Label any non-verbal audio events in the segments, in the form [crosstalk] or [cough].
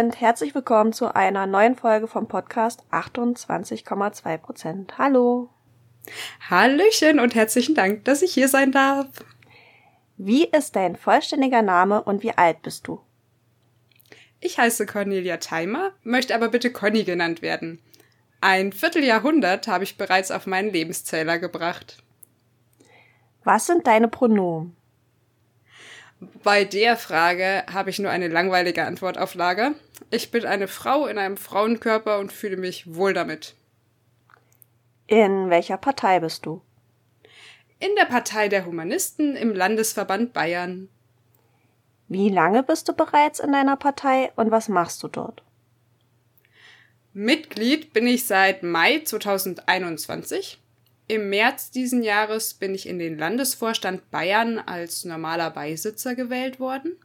Und herzlich willkommen zu einer neuen Folge vom Podcast 28,2 Prozent. Hallo. Hallöchen und herzlichen Dank, dass ich hier sein darf. Wie ist dein vollständiger Name und wie alt bist du? Ich heiße Cornelia Theimer, möchte aber bitte Conny genannt werden. Ein Vierteljahrhundert habe ich bereits auf meinen Lebenszähler gebracht. Was sind deine Pronomen? Bei der Frage habe ich nur eine langweilige Antwort auf Lager. Ich bin eine Frau in einem Frauenkörper und fühle mich wohl damit. In welcher Partei bist du? In der Partei der Humanisten im Landesverband Bayern. Wie lange bist du bereits in deiner Partei und was machst du dort? Mitglied bin ich seit Mai 2021. Im März diesen Jahres bin ich in den Landesvorstand Bayern als normaler Beisitzer gewählt worden.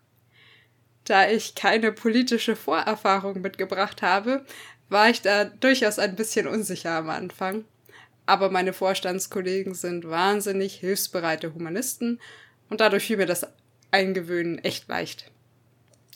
Da ich keine politische Vorerfahrung mitgebracht habe, war ich da durchaus ein bisschen unsicher am Anfang. Aber meine Vorstandskollegen sind wahnsinnig hilfsbereite Humanisten und dadurch fiel mir das Eingewöhnen echt leicht.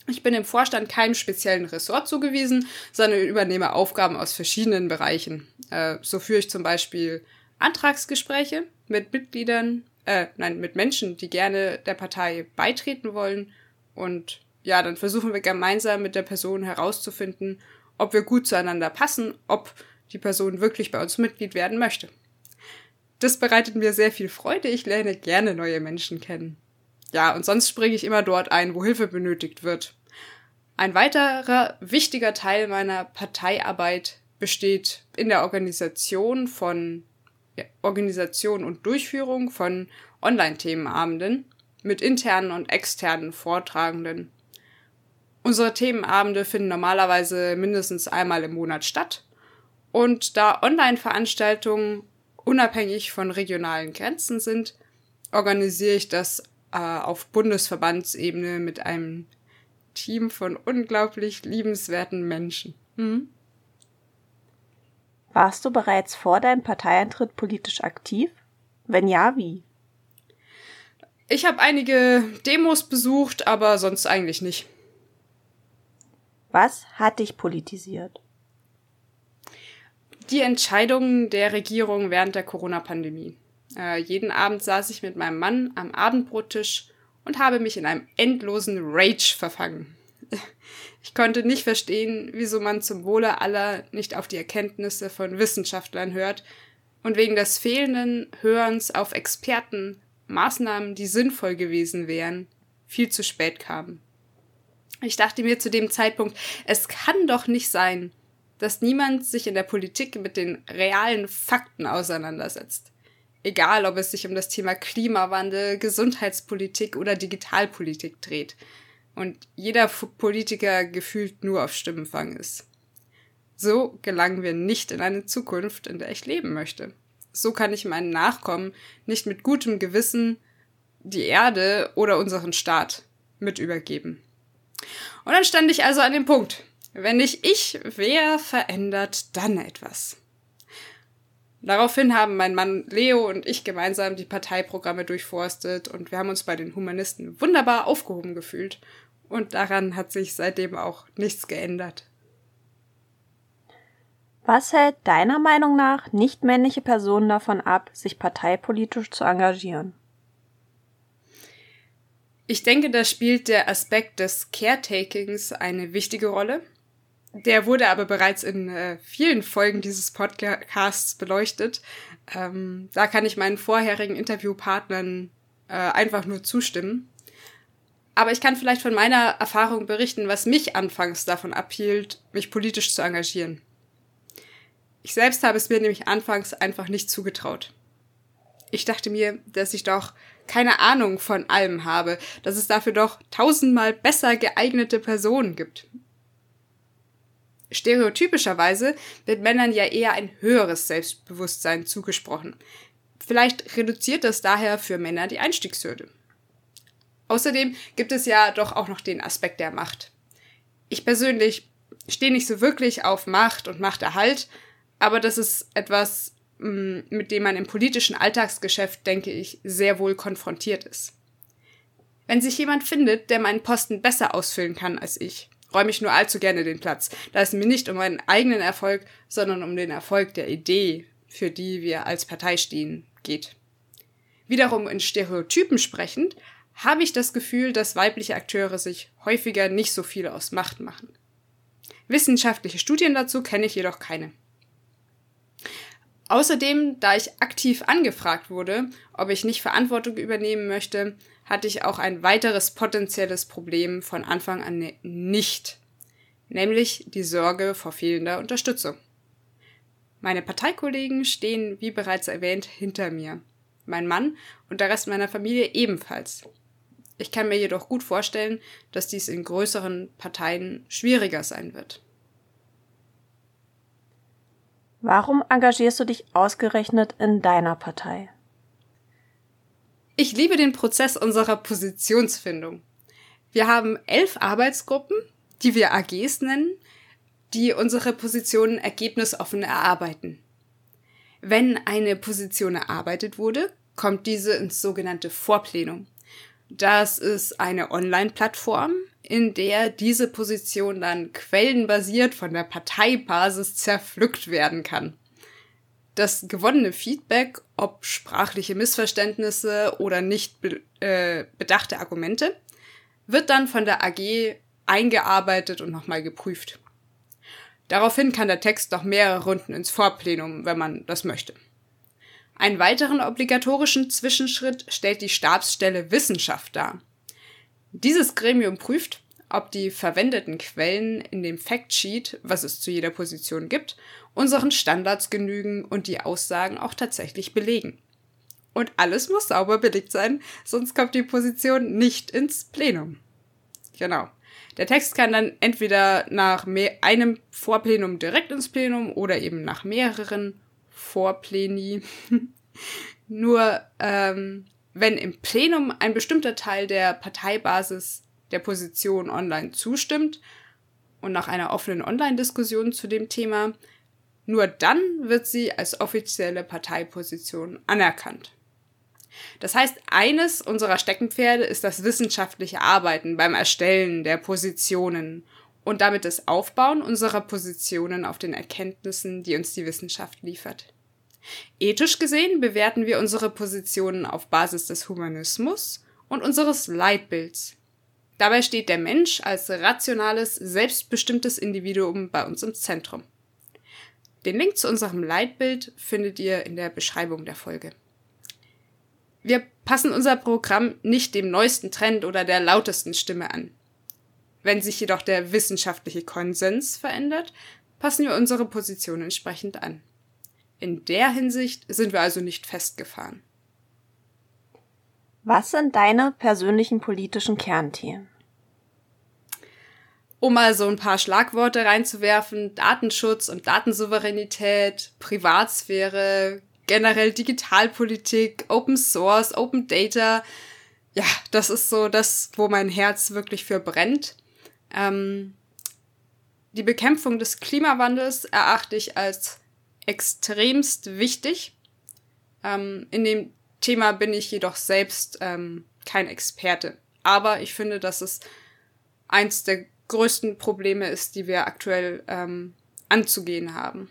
Ich bin im Vorstand keinem speziellen Ressort zugewiesen, sondern übernehme Aufgaben aus verschiedenen Bereichen. Äh, so führe ich zum Beispiel Antragsgespräche mit Mitgliedern, äh, nein, mit Menschen, die gerne der Partei beitreten wollen. Und ja, dann versuchen wir gemeinsam mit der Person herauszufinden, ob wir gut zueinander passen, ob die Person wirklich bei uns Mitglied werden möchte. Das bereitet mir sehr viel Freude. Ich lerne gerne neue Menschen kennen. Ja, und sonst springe ich immer dort ein, wo Hilfe benötigt wird. Ein weiterer wichtiger Teil meiner Parteiarbeit besteht in der Organisation von Organisation und Durchführung von Online-Themenabenden mit internen und externen Vortragenden. Unsere Themenabende finden normalerweise mindestens einmal im Monat statt und da Online-Veranstaltungen unabhängig von regionalen Grenzen sind, organisiere ich das äh, auf Bundesverbandsebene mit einem Team von unglaublich liebenswerten Menschen. Mhm. Warst du bereits vor deinem Parteieintritt politisch aktiv? Wenn ja, wie? Ich habe einige Demos besucht, aber sonst eigentlich nicht. Was hat dich politisiert? Die Entscheidungen der Regierung während der Corona-Pandemie. Äh, jeden Abend saß ich mit meinem Mann am Abendbrottisch und habe mich in einem endlosen Rage verfangen. Ich konnte nicht verstehen, wieso man zum Wohle aller nicht auf die Erkenntnisse von Wissenschaftlern hört und wegen des fehlenden Hörens auf Experten Maßnahmen, die sinnvoll gewesen wären, viel zu spät kamen. Ich dachte mir zu dem Zeitpunkt, es kann doch nicht sein, dass niemand sich in der Politik mit den realen Fakten auseinandersetzt. Egal, ob es sich um das Thema Klimawandel, Gesundheitspolitik oder Digitalpolitik dreht und jeder Politiker gefühlt nur auf Stimmenfang ist. So gelangen wir nicht in eine Zukunft, in der ich leben möchte. So kann ich meinen Nachkommen nicht mit gutem Gewissen die Erde oder unseren Staat mit übergeben. Und dann stand ich also an dem Punkt. Wenn nicht ich, wer verändert dann etwas? Daraufhin haben mein Mann Leo und ich gemeinsam die Parteiprogramme durchforstet und wir haben uns bei den Humanisten wunderbar aufgehoben gefühlt und daran hat sich seitdem auch nichts geändert. Was hält deiner Meinung nach nichtmännliche Personen davon ab, sich parteipolitisch zu engagieren? Ich denke, da spielt der Aspekt des Caretakings eine wichtige Rolle. Der wurde aber bereits in äh, vielen Folgen dieses Podcasts beleuchtet. Ähm, da kann ich meinen vorherigen Interviewpartnern äh, einfach nur zustimmen. Aber ich kann vielleicht von meiner Erfahrung berichten, was mich anfangs davon abhielt, mich politisch zu engagieren. Ich selbst habe es mir nämlich anfangs einfach nicht zugetraut. Ich dachte mir, dass ich doch keine Ahnung von allem habe, dass es dafür doch tausendmal besser geeignete Personen gibt. Stereotypischerweise wird Männern ja eher ein höheres Selbstbewusstsein zugesprochen. Vielleicht reduziert das daher für Männer die Einstiegshürde. Außerdem gibt es ja doch auch noch den Aspekt der Macht. Ich persönlich stehe nicht so wirklich auf Macht und Machterhalt, aber das ist etwas, mm, mit dem man im politischen Alltagsgeschäft, denke ich, sehr wohl konfrontiert ist. Wenn sich jemand findet, der meinen Posten besser ausfüllen kann als ich, räume ich nur allzu gerne den Platz, da es mir nicht um meinen eigenen Erfolg, sondern um den Erfolg der Idee, für die wir als Partei stehen, geht. Wiederum in Stereotypen sprechend, habe ich das Gefühl, dass weibliche Akteure sich häufiger nicht so viel aus Macht machen. Wissenschaftliche Studien dazu kenne ich jedoch keine. Außerdem, da ich aktiv angefragt wurde, ob ich nicht Verantwortung übernehmen möchte, hatte ich auch ein weiteres potenzielles Problem von Anfang an nicht, nämlich die Sorge vor fehlender Unterstützung. Meine Parteikollegen stehen, wie bereits erwähnt, hinter mir, mein Mann und der Rest meiner Familie ebenfalls. Ich kann mir jedoch gut vorstellen, dass dies in größeren Parteien schwieriger sein wird. Warum engagierst du dich ausgerechnet in deiner Partei? Ich liebe den Prozess unserer Positionsfindung. Wir haben elf Arbeitsgruppen, die wir AGs nennen, die unsere Positionen ergebnisoffen erarbeiten. Wenn eine Position erarbeitet wurde, kommt diese ins sogenannte Vorplenum. Das ist eine Online-Plattform, in der diese Position dann quellenbasiert von der Parteibasis zerpflückt werden kann. Das gewonnene Feedback, ob sprachliche Missverständnisse oder nicht be äh, bedachte Argumente, wird dann von der AG eingearbeitet und nochmal geprüft. Daraufhin kann der Text noch mehrere Runden ins Vorplenum, wenn man das möchte. Einen weiteren obligatorischen Zwischenschritt stellt die Stabsstelle Wissenschaft dar. Dieses Gremium prüft, ob die verwendeten Quellen in dem Factsheet, was es zu jeder Position gibt, unseren Standards genügen und die Aussagen auch tatsächlich belegen. Und alles muss sauber belegt sein, sonst kommt die Position nicht ins Plenum. Genau. Der Text kann dann entweder nach einem Vorplenum direkt ins Plenum oder eben nach mehreren Vorpleni. [laughs] Nur ähm, wenn im Plenum ein bestimmter Teil der Parteibasis der Position online zustimmt und nach einer offenen Online-Diskussion zu dem Thema, nur dann wird sie als offizielle Parteiposition anerkannt. Das heißt, eines unserer Steckenpferde ist das wissenschaftliche Arbeiten beim Erstellen der Positionen und damit das Aufbauen unserer Positionen auf den Erkenntnissen, die uns die Wissenschaft liefert. Ethisch gesehen bewerten wir unsere Positionen auf Basis des Humanismus und unseres Leitbilds. Dabei steht der Mensch als rationales, selbstbestimmtes Individuum bei uns im Zentrum. Den Link zu unserem Leitbild findet ihr in der Beschreibung der Folge. Wir passen unser Programm nicht dem neuesten Trend oder der lautesten Stimme an. Wenn sich jedoch der wissenschaftliche Konsens verändert, passen wir unsere Position entsprechend an. In der Hinsicht sind wir also nicht festgefahren. Was sind deine persönlichen politischen Kernthemen? Um mal so ein paar Schlagworte reinzuwerfen, Datenschutz und Datensouveränität, Privatsphäre, generell Digitalpolitik, Open Source, Open Data. Ja, das ist so das, wo mein Herz wirklich für brennt. Ähm, die Bekämpfung des Klimawandels erachte ich als extremst wichtig. Ähm, in dem Thema bin ich jedoch selbst ähm, kein Experte. Aber ich finde, dass es eins der größten Probleme ist, die wir aktuell ähm, anzugehen haben.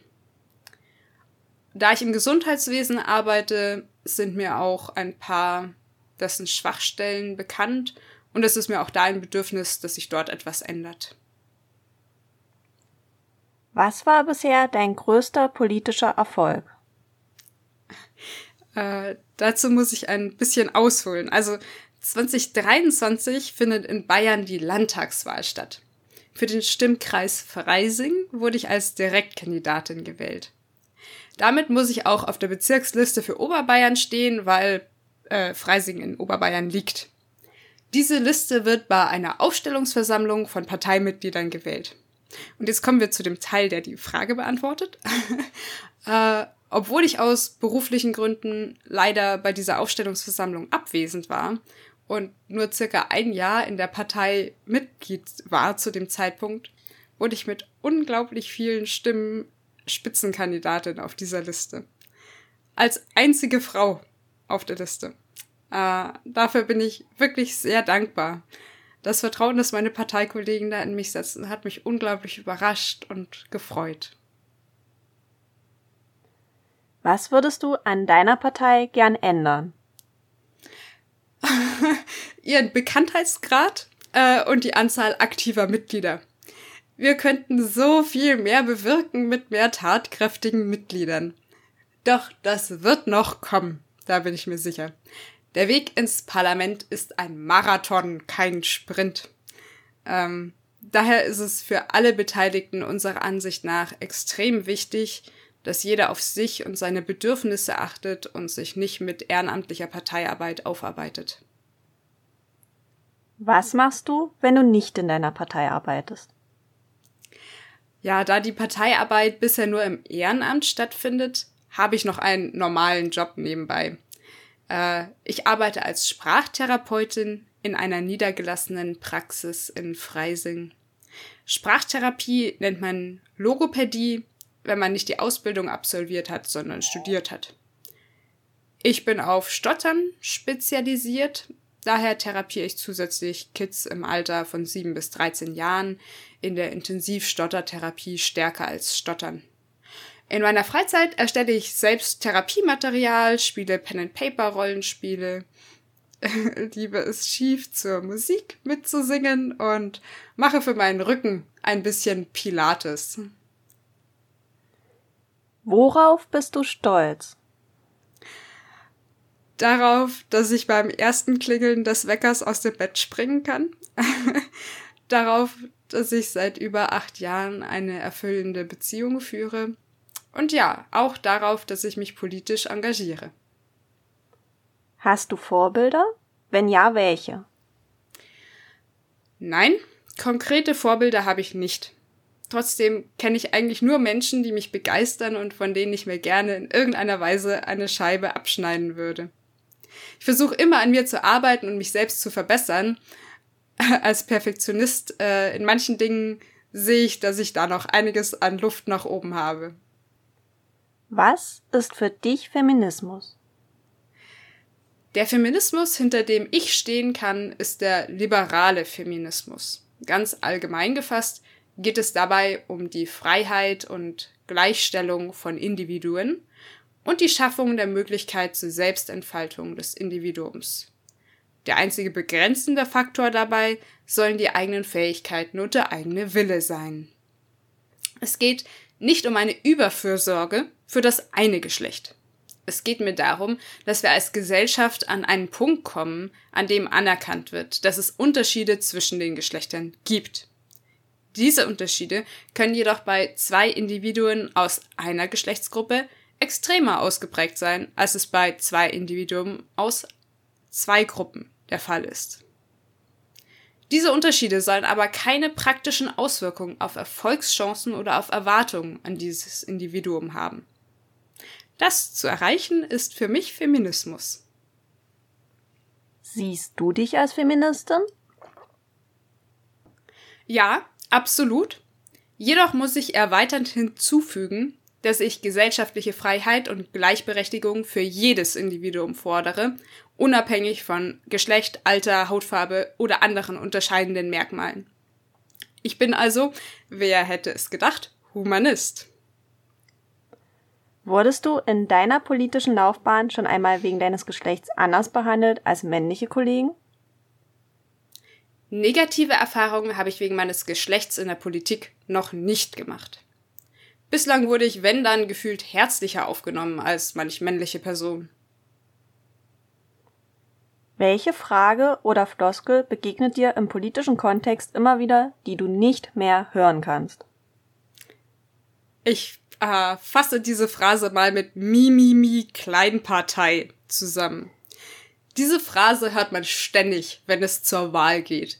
Da ich im Gesundheitswesen arbeite, sind mir auch ein paar dessen Schwachstellen bekannt und es ist mir auch da ein Bedürfnis, dass sich dort etwas ändert. Was war bisher dein größter politischer Erfolg? Äh, dazu muss ich ein bisschen ausholen. Also 2023 findet in Bayern die Landtagswahl statt. Für den Stimmkreis Freising wurde ich als Direktkandidatin gewählt. Damit muss ich auch auf der Bezirksliste für Oberbayern stehen, weil äh, Freising in Oberbayern liegt. Diese Liste wird bei einer Aufstellungsversammlung von Parteimitgliedern gewählt. Und jetzt kommen wir zu dem Teil, der die Frage beantwortet. [laughs] äh, obwohl ich aus beruflichen Gründen leider bei dieser Aufstellungsversammlung abwesend war und nur circa ein Jahr in der Partei Mitglied war zu dem Zeitpunkt, wurde ich mit unglaublich vielen Stimmen Spitzenkandidatin auf dieser Liste. Als einzige Frau auf der Liste. Äh, dafür bin ich wirklich sehr dankbar. Das Vertrauen, das meine Parteikollegen da in mich setzen, hat mich unglaublich überrascht und gefreut. Was würdest du an deiner Partei gern ändern? [laughs] Ihren Bekanntheitsgrad äh, und die Anzahl aktiver Mitglieder. Wir könnten so viel mehr bewirken mit mehr tatkräftigen Mitgliedern. Doch das wird noch kommen, da bin ich mir sicher. Der Weg ins Parlament ist ein Marathon, kein Sprint. Ähm, daher ist es für alle Beteiligten unserer Ansicht nach extrem wichtig, dass jeder auf sich und seine Bedürfnisse achtet und sich nicht mit ehrenamtlicher Parteiarbeit aufarbeitet. Was machst du, wenn du nicht in deiner Partei arbeitest? Ja, da die Parteiarbeit bisher nur im Ehrenamt stattfindet, habe ich noch einen normalen Job nebenbei. Äh, ich arbeite als Sprachtherapeutin in einer niedergelassenen Praxis in Freising. Sprachtherapie nennt man Logopädie wenn man nicht die Ausbildung absolviert hat, sondern studiert hat. Ich bin auf Stottern spezialisiert, daher therapiere ich zusätzlich Kids im Alter von 7 bis 13 Jahren in der Intensivstottertherapie stärker als Stottern. In meiner Freizeit erstelle ich selbst Therapiematerial, spiele Pen-and-Paper-Rollenspiele, [laughs] liebe es schief zur Musik mitzusingen und mache für meinen Rücken ein bisschen Pilates. Worauf bist du stolz? Darauf, dass ich beim ersten Klingeln des Weckers aus dem Bett springen kann. [laughs] Darauf, dass ich seit über acht Jahren eine erfüllende Beziehung führe. Und ja, auch darauf, dass ich mich politisch engagiere. Hast du Vorbilder? Wenn ja, welche? Nein, konkrete Vorbilder habe ich nicht. Trotzdem kenne ich eigentlich nur Menschen, die mich begeistern und von denen ich mir gerne in irgendeiner Weise eine Scheibe abschneiden würde. Ich versuche immer an mir zu arbeiten und mich selbst zu verbessern. [laughs] Als Perfektionist äh, in manchen Dingen sehe ich, dass ich da noch einiges an Luft nach oben habe. Was ist für dich Feminismus? Der Feminismus, hinter dem ich stehen kann, ist der liberale Feminismus. Ganz allgemein gefasst geht es dabei um die Freiheit und Gleichstellung von Individuen und die Schaffung der Möglichkeit zur Selbstentfaltung des Individuums. Der einzige begrenzende Faktor dabei sollen die eigenen Fähigkeiten und der eigene Wille sein. Es geht nicht um eine Überfürsorge für das eine Geschlecht. Es geht mir darum, dass wir als Gesellschaft an einen Punkt kommen, an dem anerkannt wird, dass es Unterschiede zwischen den Geschlechtern gibt. Diese Unterschiede können jedoch bei zwei Individuen aus einer Geschlechtsgruppe extremer ausgeprägt sein, als es bei zwei Individuen aus zwei Gruppen der Fall ist. Diese Unterschiede sollen aber keine praktischen Auswirkungen auf Erfolgschancen oder auf Erwartungen an dieses Individuum haben. Das zu erreichen ist für mich Feminismus. Siehst du dich als Feministin? Ja, Absolut. Jedoch muss ich erweiternd hinzufügen, dass ich gesellschaftliche Freiheit und Gleichberechtigung für jedes Individuum fordere, unabhängig von Geschlecht, Alter, Hautfarbe oder anderen unterscheidenden Merkmalen. Ich bin also, wer hätte es gedacht, Humanist. Wurdest du in deiner politischen Laufbahn schon einmal wegen deines Geschlechts anders behandelt als männliche Kollegen? Negative Erfahrungen habe ich wegen meines Geschlechts in der Politik noch nicht gemacht. Bislang wurde ich, wenn dann, gefühlt herzlicher aufgenommen als manch männliche Person. Welche Frage oder Floskel begegnet dir im politischen Kontext immer wieder, die du nicht mehr hören kannst? Ich äh, fasse diese Phrase mal mit Mimimi Kleinpartei zusammen. Diese Phrase hört man ständig, wenn es zur Wahl geht.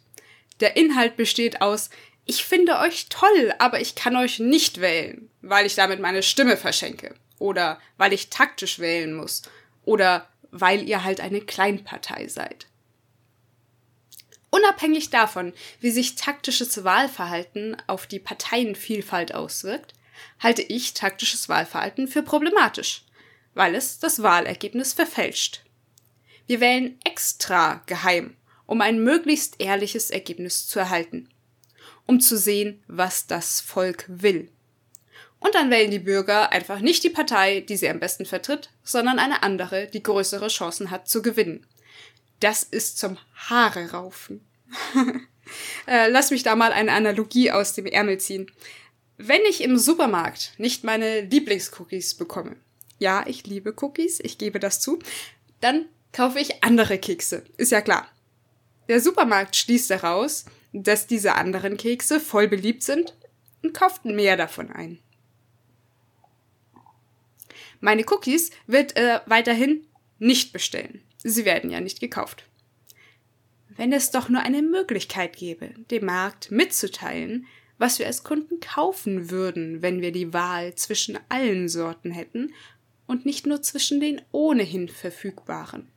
Der Inhalt besteht aus Ich finde euch toll, aber ich kann euch nicht wählen, weil ich damit meine Stimme verschenke. Oder weil ich taktisch wählen muss. Oder weil ihr halt eine Kleinpartei seid. Unabhängig davon, wie sich taktisches Wahlverhalten auf die Parteienvielfalt auswirkt, halte ich taktisches Wahlverhalten für problematisch, weil es das Wahlergebnis verfälscht. Wir wählen extra geheim um ein möglichst ehrliches Ergebnis zu erhalten, um zu sehen, was das Volk will. Und dann wählen die Bürger einfach nicht die Partei, die sie am besten vertritt, sondern eine andere, die größere Chancen hat zu gewinnen. Das ist zum Haare raufen. [laughs] äh, lass mich da mal eine Analogie aus dem Ärmel ziehen. Wenn ich im Supermarkt nicht meine Lieblingscookies bekomme, ja, ich liebe Cookies, ich gebe das zu, dann kaufe ich andere Kekse. Ist ja klar. Der Supermarkt schließt daraus, dass diese anderen Kekse voll beliebt sind und kauft mehr davon ein. Meine Cookies wird äh, weiterhin nicht bestellen. Sie werden ja nicht gekauft. Wenn es doch nur eine Möglichkeit gäbe, dem Markt mitzuteilen, was wir als Kunden kaufen würden, wenn wir die Wahl zwischen allen Sorten hätten und nicht nur zwischen den ohnehin verfügbaren.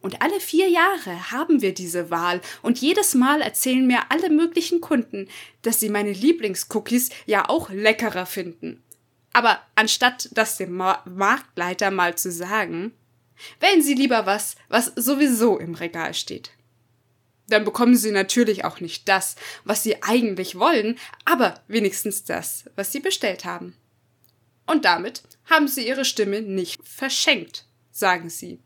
Und alle vier Jahre haben wir diese Wahl und jedes Mal erzählen mir alle möglichen Kunden, dass sie meine Lieblingscookies ja auch leckerer finden aber anstatt das dem Ma Marktleiter mal zu sagen, wählen Sie lieber was, was sowieso im Regal steht. Dann bekommen Sie natürlich auch nicht das, was Sie eigentlich wollen, aber wenigstens das, was Sie bestellt haben. Und damit haben Sie Ihre Stimme nicht verschenkt, sagen Sie.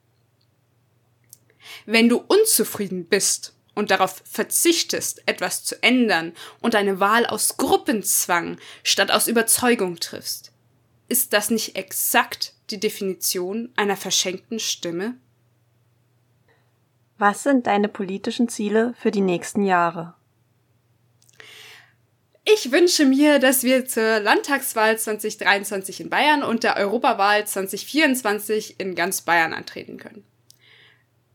Wenn du unzufrieden bist und darauf verzichtest, etwas zu ändern und eine Wahl aus Gruppenzwang statt aus Überzeugung triffst, ist das nicht exakt die Definition einer verschenkten Stimme? Was sind deine politischen Ziele für die nächsten Jahre? Ich wünsche mir, dass wir zur Landtagswahl 2023 in Bayern und der Europawahl 2024 in ganz Bayern antreten können.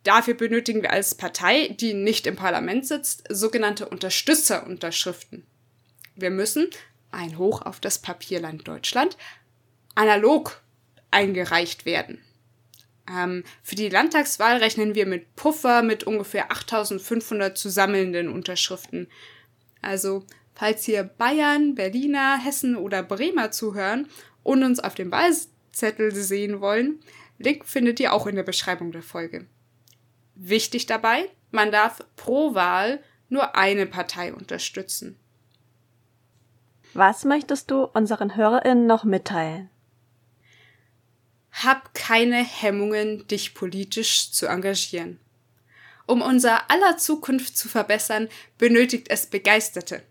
Dafür benötigen wir als Partei, die nicht im Parlament sitzt, sogenannte Unterstützerunterschriften. Wir müssen, ein Hoch auf das Papierland Deutschland, analog eingereicht werden. Ähm, für die Landtagswahl rechnen wir mit Puffer mit ungefähr 8500 zu sammelnden Unterschriften. Also, falls hier Bayern, Berliner, Hessen oder Bremer zuhören und uns auf dem Wahlzettel sehen wollen, Link findet ihr auch in der Beschreibung der Folge. Wichtig dabei, man darf pro Wahl nur eine Partei unterstützen. Was möchtest du unseren HörerInnen noch mitteilen? hab keine Hemmungen, dich politisch zu engagieren. Um unser aller Zukunft zu verbessern, benötigt es Begeisterte.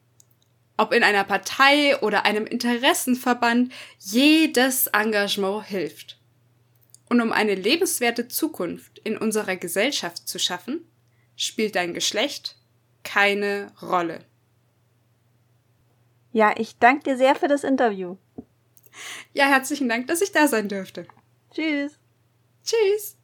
Ob in einer Partei oder einem Interessenverband, jedes Engagement hilft. Und um eine lebenswerte Zukunft in unserer Gesellschaft zu schaffen, spielt dein Geschlecht keine Rolle. Ja, ich danke dir sehr für das Interview. Ja, herzlichen Dank, dass ich da sein dürfte. Tschüss. Tschüss.